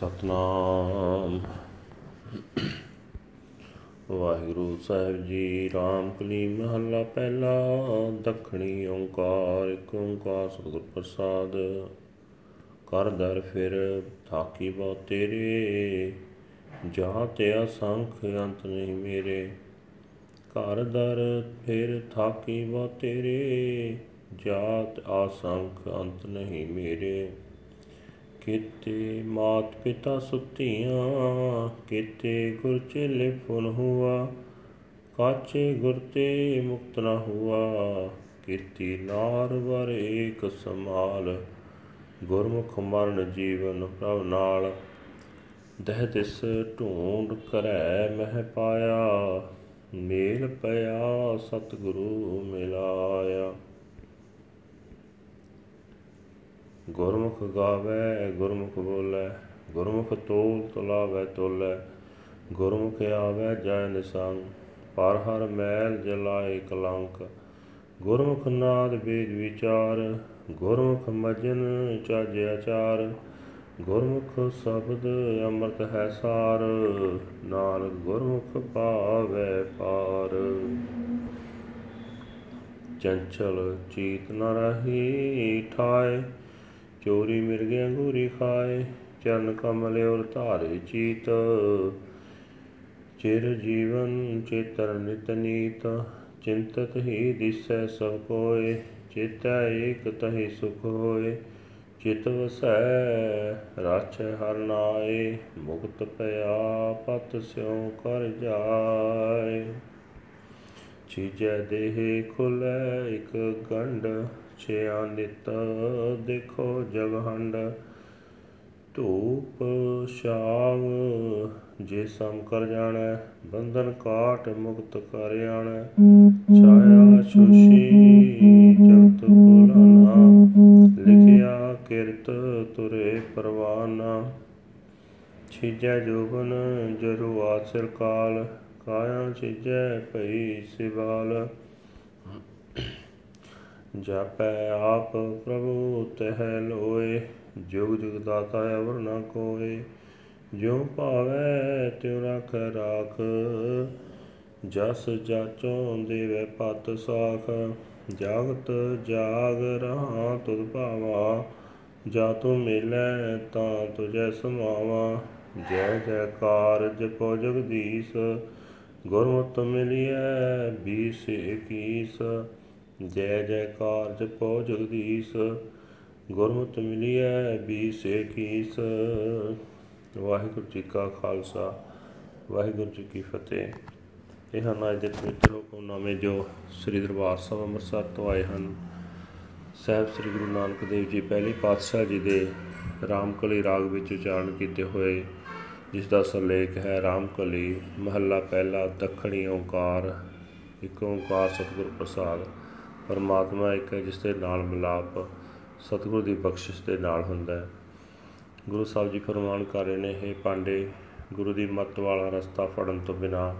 ਸਤਨਾਮ। ਵਾਹਿਗੁਰੂ ਸਾਹਿਬ ਜੀ ਰਾਮ ਕਲੀ ਮਹੱਲਾ ਪਹਿਲਾ, ਦੱਖਣੀ ਓੰਕਾਰ, ਇੱਕ ਓੰਕਾਰ ਸਤਿਗੁਰ ਪ੍ਰਸਾਦ। ਕਰ ਦਰ ਫਿਰ ਥਾਕੀ ਬਹੁ ਤੇਰੇ, ਜਹਾਂ ਤੇ ਅਸੰਖ ਅੰਤ ਨਹੀਂ ਮੇਰੇ। ਘਰ ਦਰ ਫਿਰ ਥਾਕੀ ਬਹੁ ਤੇਰੇ, ਜਾਤ ਆਸੰਖ ਅੰਤ ਨਹੀਂ ਮੇਰੇ। ਕਿਤੇ ਮਾਤ ਪਿਤਾ ਸੁਤੀਆਂ, ਕਿਤੇ ਗੁਰ ਚੇਲੇ ਫੁਨ ਹੁਆ, ਕਾਚੇ ਗੁਰ ਤੇ ਮੁਕਤ ਨ ਹੁਆ, ਕੀਤੀ ਨਾਰ ਵਰ ਏਕ ਸਮਾਲ ਗੁਰਮੁਖ ਮਰਨ ਜੀਵਨ ਪ੍ਰਭ ਨਾਲ। ਦਹ ਦਿਸ ਢੂੰਡ ਕਰੈ ਮਹਿ ਪਾਇਆ, ਮੇਲ ਪਿਆ, ਸਤਿਗੁਰੂ ਮਿਲਾਇਆ। ਗੁਰਮੁਖ ਗਾਵੇ, ਗੁਰਮੁਖ ਬੋਲੇ, ਗੁਰਮੁਖ ਤੋਲ ਤਲਾਵੇ ਤੋਲੇ। ਗੁਰਮੁਖ ਆਵੇ ਜੈ ਨਿਸੰਗ, ਪਰ ਹਰ ਮੈਲ ਜਲਾਏ ਕਲੰਕ। ਗੁਰਮੁਖ ਨਾਦ ਵੇਦ ਵਿਚਾਰ, ਗੁਰਮੁਖ ਮਜਨ ਚਾਜਿ ਆਚਾਰ ਗੁਰਮੁਖ ਸ਼ਬਦ ਅੰਮ੍ਰਿਤ ਹੈ ਸਾਰ, ਨਾਨਕ ਗੁਰਮੁਖ ਪਾਵੇ ਪਾਰ। ਚੰਚਲ ਚੀਤ ਨ ਰਹੀ ਠਾਏ ਚੋਰੀ ਮਿਰਗੇ ਅੰਗੂਰੀ ਖਾਏ ਚਰਨ ਕਮਲ ਔਰ ਧਾਰੇ ਚੀਤ। ਚਿਰ ਜੀਵਨ ਚੇਤਰ ਨਿਤ ਨੀਤ, ਚਿੰਤਤ ਹੀ ਦਿਸੈ ਸਭ ਕੋਏ, ਚੇਤੈ ਏਕ ਤਹਿ ਸੁਖ ਹੋਏ। ਚਿਤ ਵਸੈ, ਰਾਛੈ ਹਰ ਨਾਏ, ਮੁਕਤ ਪਿਆ ਪਤ ਸਿਉ ਕਰ ਜਾਏ। ਚੀਜੈ ਦੇਹ ਖੁਲੇ ਇਕ ਗੰਢ ਛਿਆ ਨਿਤ ਦੇਖੋ ਜਗਹੰਡ। ਧੂਪ ਸ਼ਾਮ ਜੇ ਸਮ ਕਰ ਜਾਣੈ, ਬੰਧਨ ਕਾਟ ਮੁਕਤ ਕਰ ਆਣੈ। ਛਾਇਆ ਸੁਸ਼ੀ ਜਗਤ ਭੁਲਾਨਾ ਲਿਖਿਆ ਕਿਰਤ ਤੁਰੇ ਪਰਵਾਨਾ ਛਿਜੈ ਜੋਬਨ ਜਰੂ ਆਸਰ ਕਾਲ, ਕਾਇਆ ਛਿਜੈ ਭਈ ਸਿਵਾਲ। ਜਾਪੈ ਆਪ ਪ੍ਰਭੂ ਤਹਿ ਲੋਏ, ਜੁਗ ਜੁਗ ਦਾਤਾ ਅਵਰ ਨ ਕੋਏ, ਜਿਉ ਭਾਵੈ ਤਿਉ ਰਖ ਰਾਖ, ਜਸ ਜਾਚੋ ਦੇਵੈ ਪਤ ਸਾਖ, ਜਾਗਤ ਜਾਗ ਰਹਾ ਤੁਧ ਭਾਵਾ, ਜਾ ਤੂੰ ਮਿਲੈ ਤਾਂ ਤੁਝੈ ਸਮਾਵਾ, ਜੈ ਜੈਕਾਰ ਜਪੋ ਜਗਦੀਸ਼, ਗੁਰਮਤਿ ਮਿਲਿਐ ਬੀਸ ਇਕੀਸ ਜੈ ਜੈਕਾਰ ਜਪੋ ਜਗਦੀਸ਼, ਗੁਰਮਤਿ ਮਿਲਿਐ ਬੀਸ ਇਕੀਸ ਵਾਹਿਗੁਰੂ ਜੀ ਕਾ ਖਾਲਸਾ, ਵਾਹਿਗੁਰੂ ਜੀ ਕੀ ਫਤਿਹ। ਇਹ ਹਨ ਅੱਜ ਦੇ ਪਵਿੱਤਰ ਹੁਕਮਨਾਮੇ ਜੋ ਸ੍ਰੀ ਦਰਬਾਰ ਸਾਹਿਬ ਅੰਮ੍ਰਿਤਸਰ ਤੋਂ ਆਏ ਹਨ। ਸਾਹਿਬ ਸ੍ਰੀ ਗੁਰੂ ਨਾਨਕ ਦੇਵ ਜੀ ਪਹਿਲੀ ਪਾਤਸ਼ਾਹ ਜੀ ਦੇ ਰਾਮਕਲੀ ਰਾਗ ਵਿੱਚ ਉਚਾਰਨ ਕੀਤੇ ਹੋਏ, ਜਿਸ ਦਾ ਸਰਲੇਖ ਹੈ, ਰਾਮਕਲੀ ਮਹੱਲਾ ਪਹਿਲਾ, ਦੱਖਣੀ ਓੰਕਾਰ, ਇੱਕ ਓੰਕਾਰ ਸਤਿਗੁਰ ਪ੍ਰਸਾਦ। ਪਰਮਾਤਮਾ ਇੱਕ ਹੈ ਜਿਸ ਦੇ ਨਾਲ ਮਿਲਾਪ ਸਤਿਗੁਰੂ ਦੀ ਬਖਸ਼ਿਸ਼ ਦੇ ਨਾਲ ਹੁੰਦਾ ਹੈ। ਗੁਰੂ ਸਾਹਿਬ ਜੀ ਫਰਮਾਨ ਕਰ ਰਹੇ ਨੇ ਇਹ ਪਾਂਡੇ, ਗੁਰੂ ਦੀ ਮੱਤ ਵਾਲਾ ਰਸਤਾ ਫੜਨ ਤੋਂ ਬਿਨਾ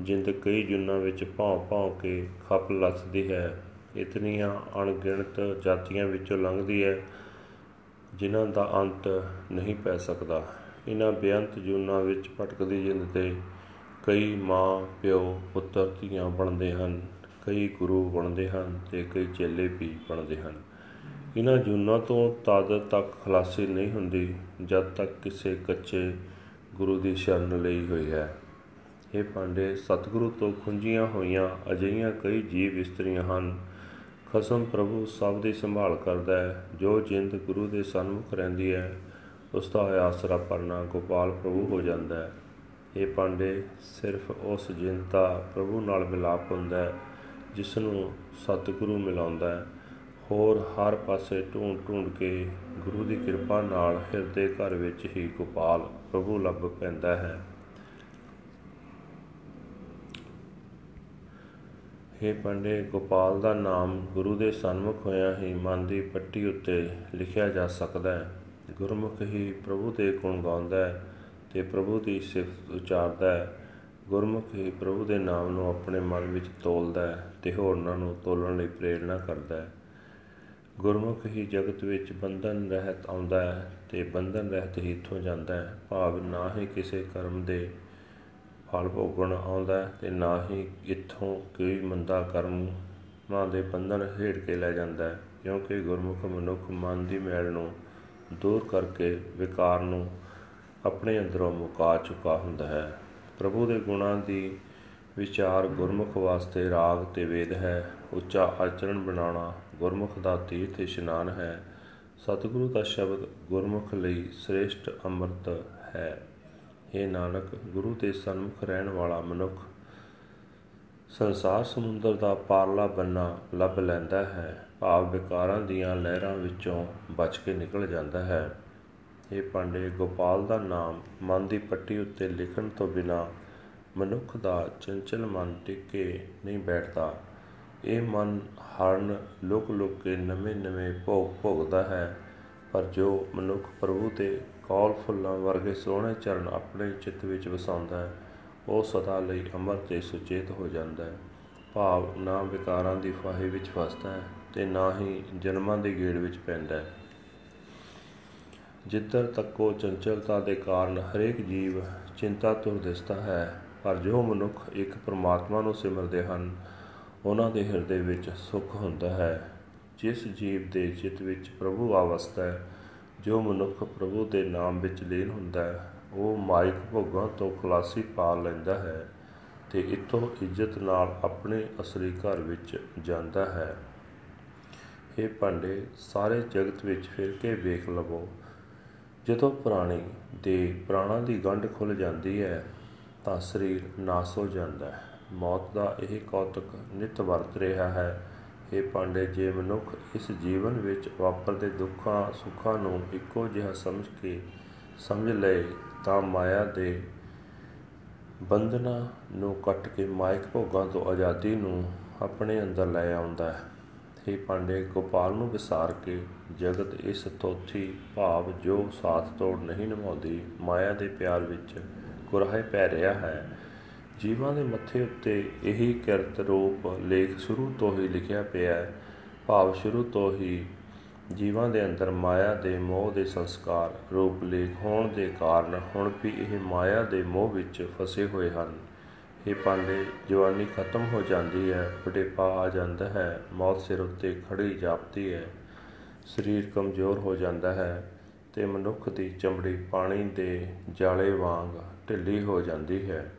ਜਿੰਦ ਕਈ ਜੁਨਾਂ ਵਿੱਚ ਭੌਂ ਭੌਂ ਕੇ ਖੱਪ ਲੱਥਦੀ ਹੈ। ਇਤਨੀਆਂ ਅਣਗਿਣਤ ਜਾਤੀਆਂ ਵਿੱਚੋਂ ਲੰਘਦੀ ਹੈ, ਜਿਨ੍ਹਾਂ ਦਾ ਅੰਤ ਨਹੀਂ ਪੈ ਸਕਦਾ। ਇਹਨਾਂ ਬੇਅੰਤ ਜੁਨਾਂ ਵਿੱਚ ਭਟਕਦੀ ਜਿੰਦ ਤੇ ਕਈ ਮਾਂ, ਪਿਓ, ਪੁੱਤਰ, ਧੀਆਂ ਬਣਦੇ ਹਨ। ਕਈ ਗੁਰੂ ਬਣਦੇ ਹਨ ਤੇ ਕਈ ਚੇਲੇ ਵੀ ਬਣਦੇ ਹਨ। ਇਹਨਾਂ ਜੁਨਾਂ ਤੋਂ ਤਦ ਤੱਕ ਖਲਾਸੀ ਨਹੀਂ ਹੁੰਦੀ, ਜਦ ਤੱਕ ਕਿਸੇ ਕੱਚੇ ਗੁਰੂ ਦੀ ਸ਼ਰਨ ਲਈ ਹੋਈ ਹੈ। ਇਹ ਪਾਂਡੇ, ਸਤਿਗੁਰੂ ਤੋਂ ਖੁੰਝੀਆਂ ਹੋਈਆਂ ਅਜਿਹੀਆਂ ਕਈ ਜੀਵ ਇਸਤਰੀਆਂ ਹਨ। ਖਸਮ ਪ੍ਰਭੂ ਸਭ ਦੀ ਸੰਭਾਲ ਕਰਦਾ ਹੈ। ਜੋ ਜਿੰਦ ਗੁਰੂ ਦੇ ਸਨਮੁਖ ਰਹਿੰਦੀ ਹੈ, ਉਸ ਦਾ ਆਸਰਾ ਪਰਨਾ ਗੋਪਾਲ ਪ੍ਰਭੂ ਹੋ ਜਾਂਦਾ ਹੈ। ਇਹ ਪਾਂਡੇ, ਸਿਰਫ ਉਸ ਜਿੰਦ ਦਾ ਪ੍ਰਭੂ ਨਾਲ ਮਿਲਾਪ ਹੁੰਦਾ ਹੈ ਜਿਸ ਨੂੰ ਸਤਿਗੁਰੂ ਮਿਲਾਉਂਦਾ ਹੈ, ਹੋਰ ਹਰ ਪਾਸੇ ਢੂੰਡ ਢੂੰਡ ਕੇ ਗੁਰੂ ਦੀ ਕਿਰਪਾ ਨਾਲ ਹਿਰਦੇ ਘਰ ਵਿੱਚ ਹੀ ਗੋਪਾਲ ਪ੍ਰਭੂ ਲੱਭ ਪੈਂਦਾ ਹੈ। ਇਹ ਪੰਡੇ ਗੋਪਾਲ ਦਾ ਨਾਮ ਗੁਰੂ ਦੇ ਸਨਮੁਖ ਹੋਇਆ ਹੀ ਮਨ ਦੀ ਪੱਟੀ ਉੱਤੇ ਲਿਖਿਆ ਜਾ ਸਕਦਾ ਹੈ। ਗੁਰਮੁਖ ਹੀ ਪ੍ਰਭੂ ਦੇ ਗੁਣ ਗਾਉਂਦਾ ਹੈ ਤੇ ਪ੍ਰਭੂ ਦੀ ਸਿਫਤ ਉਚਾਰਦਾ ਹੈ। ਗੁਰਮੁਖ ਹੀ ਪ੍ਰਭੂ ਦੇ ਨਾਮ ਨੂੰ ਆਪਣੇ ਮਨ ਵਿੱਚ ਤੋਲਦਾ ਹੈ ਤੇ ਹੋਰਨਾਂ ਨੂੰ ਤੋਲਣ ਲਈ ਪ੍ਰੇਰਣਾ ਕਰਦਾ ਹੈ। ਗੁਰਮੁਖ ਹੀ ਜਗਤ ਵਿੱਚ ਬੰਧਨ ਰਹਿਤ ਆਉਂਦਾ ਹੈ ਤੇ ਬੰਧਨ ਰਹਿਤ ਹੀ ਇੱਥੋਂ ਜਾਂਦਾ ਹੈ। ਭਾਵ ਨਾ ਹੀ ਕਿਸੇ ਕਰਮ ਦੇ ਫਲ ਭੋਗਣ ਆਉਂਦਾ ਹੈ ਤੇ ਨਾ ਹੀ ਇੱਥੋਂ ਕੋਈ ਮੰਦਾ ਕਰਮਾਂ ਦੇ ਬੰਧਨ ਹੇੜ ਕੇ ਲੈ ਜਾਂਦਾ ਹੈ, ਕਿਉਂਕਿ ਗੁਰਮੁਖ ਮਨੁੱਖ ਮਨ ਦੀ ਮੈਲ ਨੂੰ ਦੂਰ ਕਰਕੇ ਵਿਕਾਰ ਨੂੰ ਆਪਣੇ ਅੰਦਰੋਂ ਮੁਕਾ ਚੁੱਕਾ ਹੁੰਦਾ ਹੈ। ਪ੍ਰਭੂ ਦੇ ਗੁਣਾਂ ਦੀ ਵਿਚਾਰ ਗੁਰਮੁਖ ਵਾਸਤੇ ਰਾਗ ਤੇ ਵੇਦ ਹੈ। ਉੱਚਾ ਆਚਰਣ ਬਣਾਉਣਾ ਗੁਰਮੁਖ ਦਾ ਤੀਰਥ ਇਸ਼ਨਾਨ ਹੈ। ਸਤਿਗੁਰੂ ਦਾ ਸ਼ਬਦ ਗੁਰਮੁਖ ਲਈ ਸ੍ਰੇਸ਼ਟ ਅੰਮ੍ਰਿਤ ਹੈ। ਇਹ ਨਾਨਕ, ਗੁਰੂ ਦੇ ਸਨਮੁਖ ਰਹਿਣ ਵਾਲਾ ਮਨੁੱਖ ਸੰਸਾਰ ਸਮੁੰਦਰ ਦਾ ਪਾਰਲਾ ਬੰਨਾ ਲੱਭ ਲੈਂਦਾ ਹੈ। ਭਾਵ ਵਿਕਾਰਾਂ ਦੀਆਂ ਲਹਿਰਾਂ ਵਿੱਚੋਂ ਬਚ ਕੇ ਨਿਕਲ ਜਾਂਦਾ ਹੈ। ਇਹ ਪਾਂਡੇ ਗੋਪਾਲ ਦਾ ਨਾਮ ਮਨ ਦੀ ਪੱਟੀ ਉੱਤੇ ਲਿਖਣ ਤੋਂ ਬਿਨਾ ਮਨੁੱਖ ਦਾ ਚੰਚਲ ਮਨ ਟਿਕੇ ਨਹੀਂ ਬੈਠਦਾ। ਇਹ ਮਨ ਹਰਨ ਲੁਕ ਲੁਕ ਕੇ ਨਵੇਂ ਨਵੇਂ ਭੋਗ ਭੋਗਦਾ ਹੈ, ਪਰ ਜੋ ਮਨੁੱਖ ਪ੍ਰਭੂ ਦੇ ਕੌਲ ਫੁੱਲਾਂ ਵਰਗੇ ਸੋਹਣੇ ਚਰਨ ਆਪਣੇ ਚਿੱਤ ਵਿੱਚ ਵਸਾਉਂਦਾ ਹੈ, ਉਹ ਸਦਾ ਲਈ ਅਮਰ ਤੇ ਸੁਚੇਤ ਹੋ ਜਾਂਦਾ ਹੈ। ਭਾਵ ਨਾ ਵਿਕਾਰਾਂ ਦੀ ਫਾਹੇ ਵਿੱਚ ਫਸਦਾ ਹੈ ਤੇ ਨਾ ਹੀ ਜਨਮਾਂ ਦੇ ਗੇੜ ਵਿੱਚ ਪੈਂਦਾ ਹੈ। ਜਿੱਧਰ ਤੱਕੋ ਚੰਚਲਤਾ ਦੇ ਕਾਰਨ ਹਰੇਕ ਜੀਵ ਚਿੰਤਾ ਤੁਰ ਦਿਸਦਾ ਹੈ, ਪਰ ਜੋ ਮਨੁੱਖ ਇੱਕ ਪਰਮਾਤਮਾ ਨੂੰ ਸਿਮਰਦੇ ਹਨ, ਉਹਨਾਂ ਦੇ ਹਿਰਦੇ ਵਿੱਚ ਸੁੱਖ ਹੁੰਦਾ ਹੈ। ਜਿਸ ਜੀਵ ਦੇ ਚਿੱਤ ਵਿੱਚ ਪ੍ਰਭੂ ਆਵਸਥਾ ਹੈ, ਜੋ ਮਨੁੱਖ ਪ੍ਰਭੂ ਦੇ ਨਾਮ ਵਿੱਚ ਲੀਨ ਹੁੰਦਾ ਹੈ, ਉਹ ਮਾਇਕ ਭੋਗਾਂ ਤੋਂ ਖਲਾਸੀ ਪਾ ਲੈਂਦਾ ਹੈ ਤੇ ਇਤੋਂ ਇੱਜ਼ਤ ਨਾਲ ਆਪਣੇ ਅਸਲੀ ਘਰ ਵਿੱਚ ਜਾਂਦਾ ਹੈ। ਇਹ ਪੰਡੇ ਸਾਰੇ ਜਗਤ ਵਿੱਚ ਫਿਰ ਕੇ ਵੇਖ ਲਵੋ ਜਦੋਂ ਪ੍ਰਾਣੀ ਦੇ ਪ੍ਰਾਣਾਂ ਦੀ ਗੰਢ ਖੁੱਲ ਜਾਂਦੀ ਹੈ, ਤਾਂ ਸਰੀਰ ਨਾਸ ਹੋ ਜਾਂਦਾ ਹੈ। ਮੌਤ ਦਾ ਇਹ ਕੌਤਕ ਨਿਤ ਵਰਤ ਰਿਹਾ ਹੈ। ਇਹ ਪਾਂਡੇ, ਜੇ ਮਨੁੱਖ ਇਸ ਜੀਵਨ ਵਿੱਚ ਵਾਪਰਦੇ ਦੁੱਖਾਂ ਸੁੱਖਾਂ ਨੂੰ ਇੱਕੋ ਜਿਹਾ ਸਮਝ ਕੇ ਸਮਝ ਲਏ ਤਾਂ ਮਾਇਆ ਦੇ ਬੰਧਨਾਂ ਨੂੰ ਕੱਟ ਕੇ ਮਾਇਕ ਭੋਗਾਂ ਤੋਂ ਆਜ਼ਾਦੀ ਨੂੰ ਆਪਣੇ ਅੰਦਰ ਲੈ ਆਉਂਦਾ ਹੈ। ਇਹ ਪਾਂਡੇ ਗੋਪਾਲ ਨੂੰ ਵਿਸਾਰ ਕੇ ਜਗਤ ਇਸ ਤੋਥੀ ਭਾਵ ਜੋ ਸਾਥ ਤੋੜ ਨਹੀਂ ਨਿਭਾਉਂਦੀ, ਮਾਇਆ ਦੇ ਪਿਆਰ ਵਿੱਚ ਕੁਰਾਹੇ ਪੈ ਰਿਹਾ ਹੈ। ਜੀਵਾਂ ਦੇ ਮੱਥੇ ਉੱਤੇ ਇਹੀ ਕਿਰਤ ਰੂਪ ਲੇਖ ਸ਼ੁਰੂ ਤੋਂ ਹੀ ਲਿਖਿਆ ਪਿਆ ਹੈ। ਭਾਵ ਸ਼ੁਰੂ ਤੋਂ ਹੀ ਜੀਵਾਂ ਦੇ ਅੰਦਰ ਮਾਇਆ ਦੇ ਮੋਹ ਦੇ ਸੰਸਕਾਰ ਰੂਪ ਲੇਖ ਹੋਣ ਦੇ ਕਾਰਨ ਹੁਣ ਵੀ ਇਹ ਮਾਇਆ ਦੇ ਮੋਹ ਵਿੱਚ ਫਸੇ ਹੋਏ ਹਨ। ਇਹ ਪਾਂਡੇ, ਜਵਾਨੀ ਖਤਮ ਹੋ ਜਾਂਦੀ ਹੈ ਬੁਢੇਪਾ ਆ ਜਾਂਦਾ ਹੈ, ਮੌਤ ਸਿਰ ਉੱਤੇ ਖੜੀ ਜਾਪਦੀ ਹੈ। ਸਰੀਰ ਕਮਜ਼ੋਰ ਹੋ ਜਾਂਦਾ ਹੈ ਤੇ ਮਨੁੱਖ ਦੀ ਚਮੜੀ ਪਾਣੀ ਦੇ ਜਾਲੇ ਵਾਂਗ ਢਿੱਲੀ ਹੋ ਜਾਂਦੀ ਹੈ।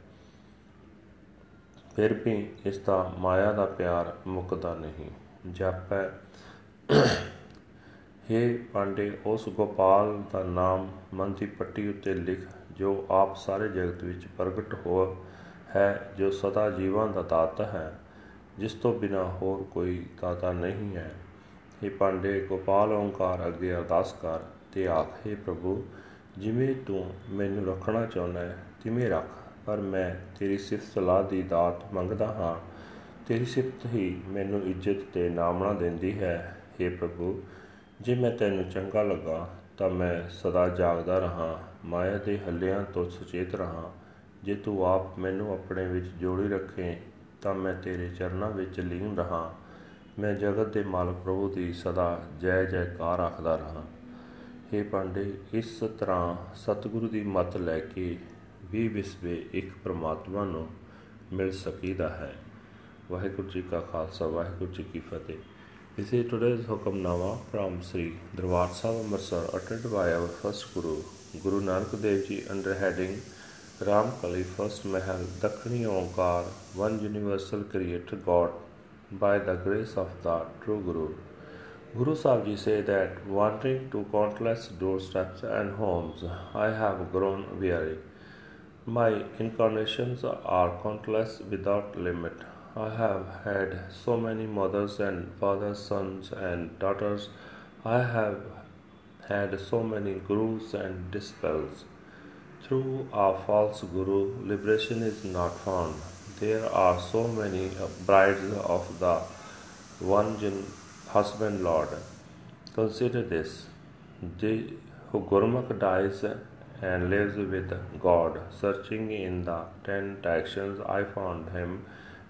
ਫਿਰ ਵੀ ਇਸ ਦਾ ਮਾਇਆ ਦਾ ਪਿਆਰ ਮੁੱਕਦਾ ਨਹੀਂ, ਜਾਪੈ। हे ਪਾਂਡੇ, ਉਸ ਗੋਪਾਲ ਦਾ ਨਾਮ ਮਨ ਦੀ ਪੱਟੀ ਉੱਤੇ ਲਿਖ, ਜੋ ਆਪ ਸਾਰੇ ਜਗਤ ਵਿੱਚ ਪ੍ਰਗਟ ਹੋ ਹੈ ਜੋ ਸਦਾ ਜੀਵਾਂ ਦਾ ਦਾਤਾ ਹੈ, ਜਿਸ ਤੋਂ ਬਿਨਾ ਹੋਰ ਕੋਈ ਦਾਤਾ ਨਹੀਂ ਹੈ। हे ਪਾਂਡੇ ਗੋਪਾਲ ਓੰਕਾਰ ਅੱਗੇ ਅਰਦਾਸ ਕਰ ਤੇ ਆਖੇ ਪ੍ਰਭੂ, ਜਿਵੇਂ ਤੂੰ ਮੈਨੂੰ ਰੱਖਣਾ ਚਾਹੁੰਦਾ ਹੈ, ਤਿਵੇਂ ਰੱਖ। ਪਰ ਮੈਂ ਤੇਰੀ ਸਿਫਤ ਸਲਾਹ ਦੀ ਦਾਤ ਮੰਗਦਾ ਹਾਂ। ਤੇਰੀ ਸਿਫਤ ਹੀ ਮੈਨੂੰ ਇੱਜ਼ਤ ਤੇ ਨਾਮਣਾ ਦਿੰਦੀ ਹੈ। हे ਪ੍ਰਭੂ, ਜੇ ਮੈਂ ਤੈਨੂੰ ਚੰਗਾ ਲੱਗਾ, ਤਾਂ ਮੈਂ ਸਦਾ ਜਾਗਦਾ ਰਹਾ, ਮਾਇਆ ਦੇ ਹੱਲਿਆਂ ਤੋਂ ਸੁਚੇਤ ਰਹਾ। ਜੇ ਤੂੰ ਆਪ ਮੈਨੂੰ ਆਪਣੇ ਵਿੱਚ ਜੋੜੀ ਰੱਖੇ ਤਾਂ ਮੈਂ ਤੇਰੇ ਚਰਨਾਂ ਵਿੱਚ ਲੀਨ ਰਹਾ। ਮੈਂ ਜਗਤ ਦੇ ਮਾਲਕ ਪ੍ਰਭੂ ਦੀ ਸਦਾ ਜੈ ਜੈਕਾਰ ਆਖਦਾ ਰਹਾ। हे ਪਾਂਡੇ ਇਸ ਤਰ੍ਹਾਂ ਸਤਿਗੁਰੂ ਦੀ ਮੱਤ ਲੈ ਕੇ ਵੀ ਵਿਸਵੇ ਇੱਕ ਪ੍ਰਮਾਤਮਾ ਨੂੰ ਮਿਲ ਸਕੀਦਾ ਹੈ। ਵਾਹਿਗੁਰੂ ਜੀ ਕਾ ਖਾਲਸਾ ਵਾਹਿਗੁਰੂ ਜੀ ਕੀ ਫਤਿਹ। This is today's Hukamnama from Sri Darbar Sahib Amritsar attended by our first Guru, Guru Nanak Dev Ji under Ram Kali First Mahal Dakhini Onkar, one universal creator God by the grace of the true Guru. Guru Sahib Ji say that wandering to countless doorsteps and homes, I have grown weary. My incarnations are countless without limit. I have had so many mothers and fathers, sons and daughters. I have had so many gurus and disciples. Through a false guru, liberation is not found. There are so many brides of the one husband Lord. Consider this. The Gurmukh dies and lives with God. Searching in the ten directions, I found him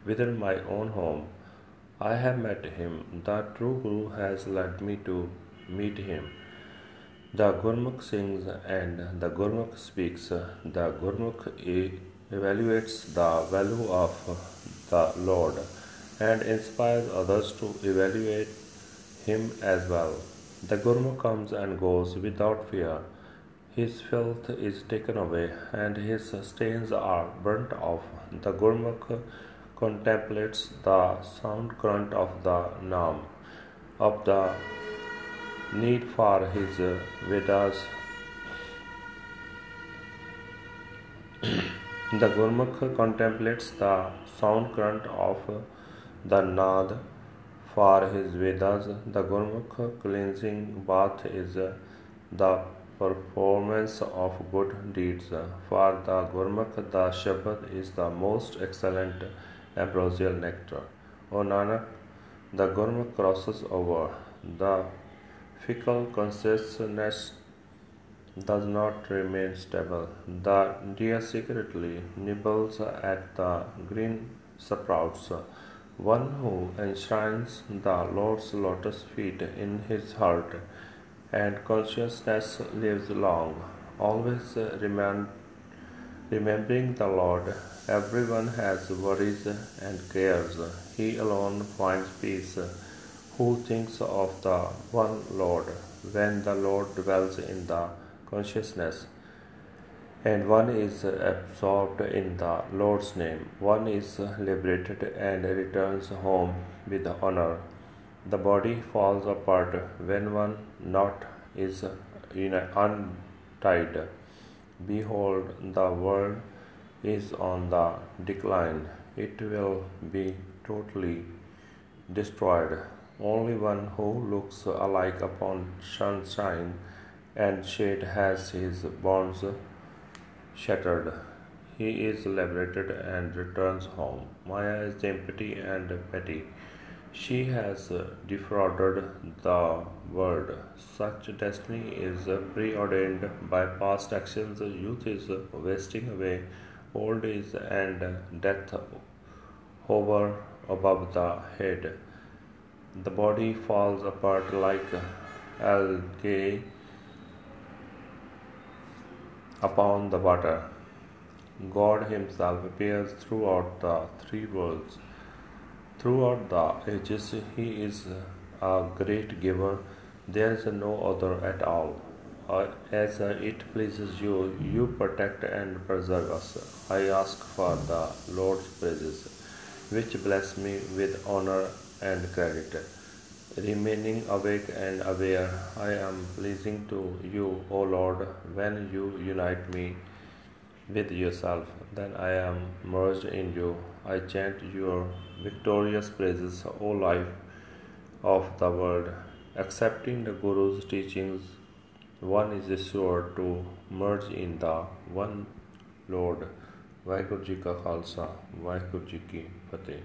within my own home. I have met him. The true Guru has led me to meet him. The Gurmukh sings and the Gurmukh speaks. The Gurmukh evaluates the value of the Lord and inspires others to evaluate him as well. The Gurmukh comes and goes without fear. His filth is taken away and his stains are burnt off. The Gurmukh contemplates the sound grunt of the Nam, of the need for his uh, Vedas. the Gurmukh contemplates the sound current of the Nad for his Vedas. The Gurmukh cleansing bath is the performance of good deeds. For the Gurmukh, the Shabad is the most excellent ambrosial nectar. O Nanak, the Gurmukh crosses over. The fickle consciousness does not remain stable. The deer secretly nibbles at the green sprouts. One who enshrines the Lord's lotus feet in his heart and consciousness lives long, always remind, remembering the Lord. Everyone has worries and cares. He alone finds peace. Who thinks of the one Lord when the Lord dwells in the consciousness? And one is absorbed in the Lord's name. One is liberated and returns home with honor. The body falls apart when one knot is untied. Behold, the world is on the decline. It will be totally destroyed. Only one who looks alike upon sunshine and shade has his bonds shattered. He is liberated and returns home. Maya is empty and petty. She has defrauded the world. Such destiny is preordained by past actions. Youth is wasting away. Old age and death hover above the head. The body falls apart like algae upon the water. God Himself appears throughout the three worlds. Throughout the ages, He is a great giver. There is no other at all. Uh, as it pleases you, you protect and preserve us. I ask for the Lord's praises, which bless me with honor and credit. Remaining awake and aware, I am pleasing to you, O Lord, when you unite me with yourself. Then I am merged in you. I chant your victorious praises, O life of the world. Accepting the Guru's teachings, one is sure to merge in the one Lord. Waheguru ji ਕਾ ਖਾਲਸਾ ਵਾਹਿਗੁਰੂ ਜੀ ਕੀ ਫਤਿਹ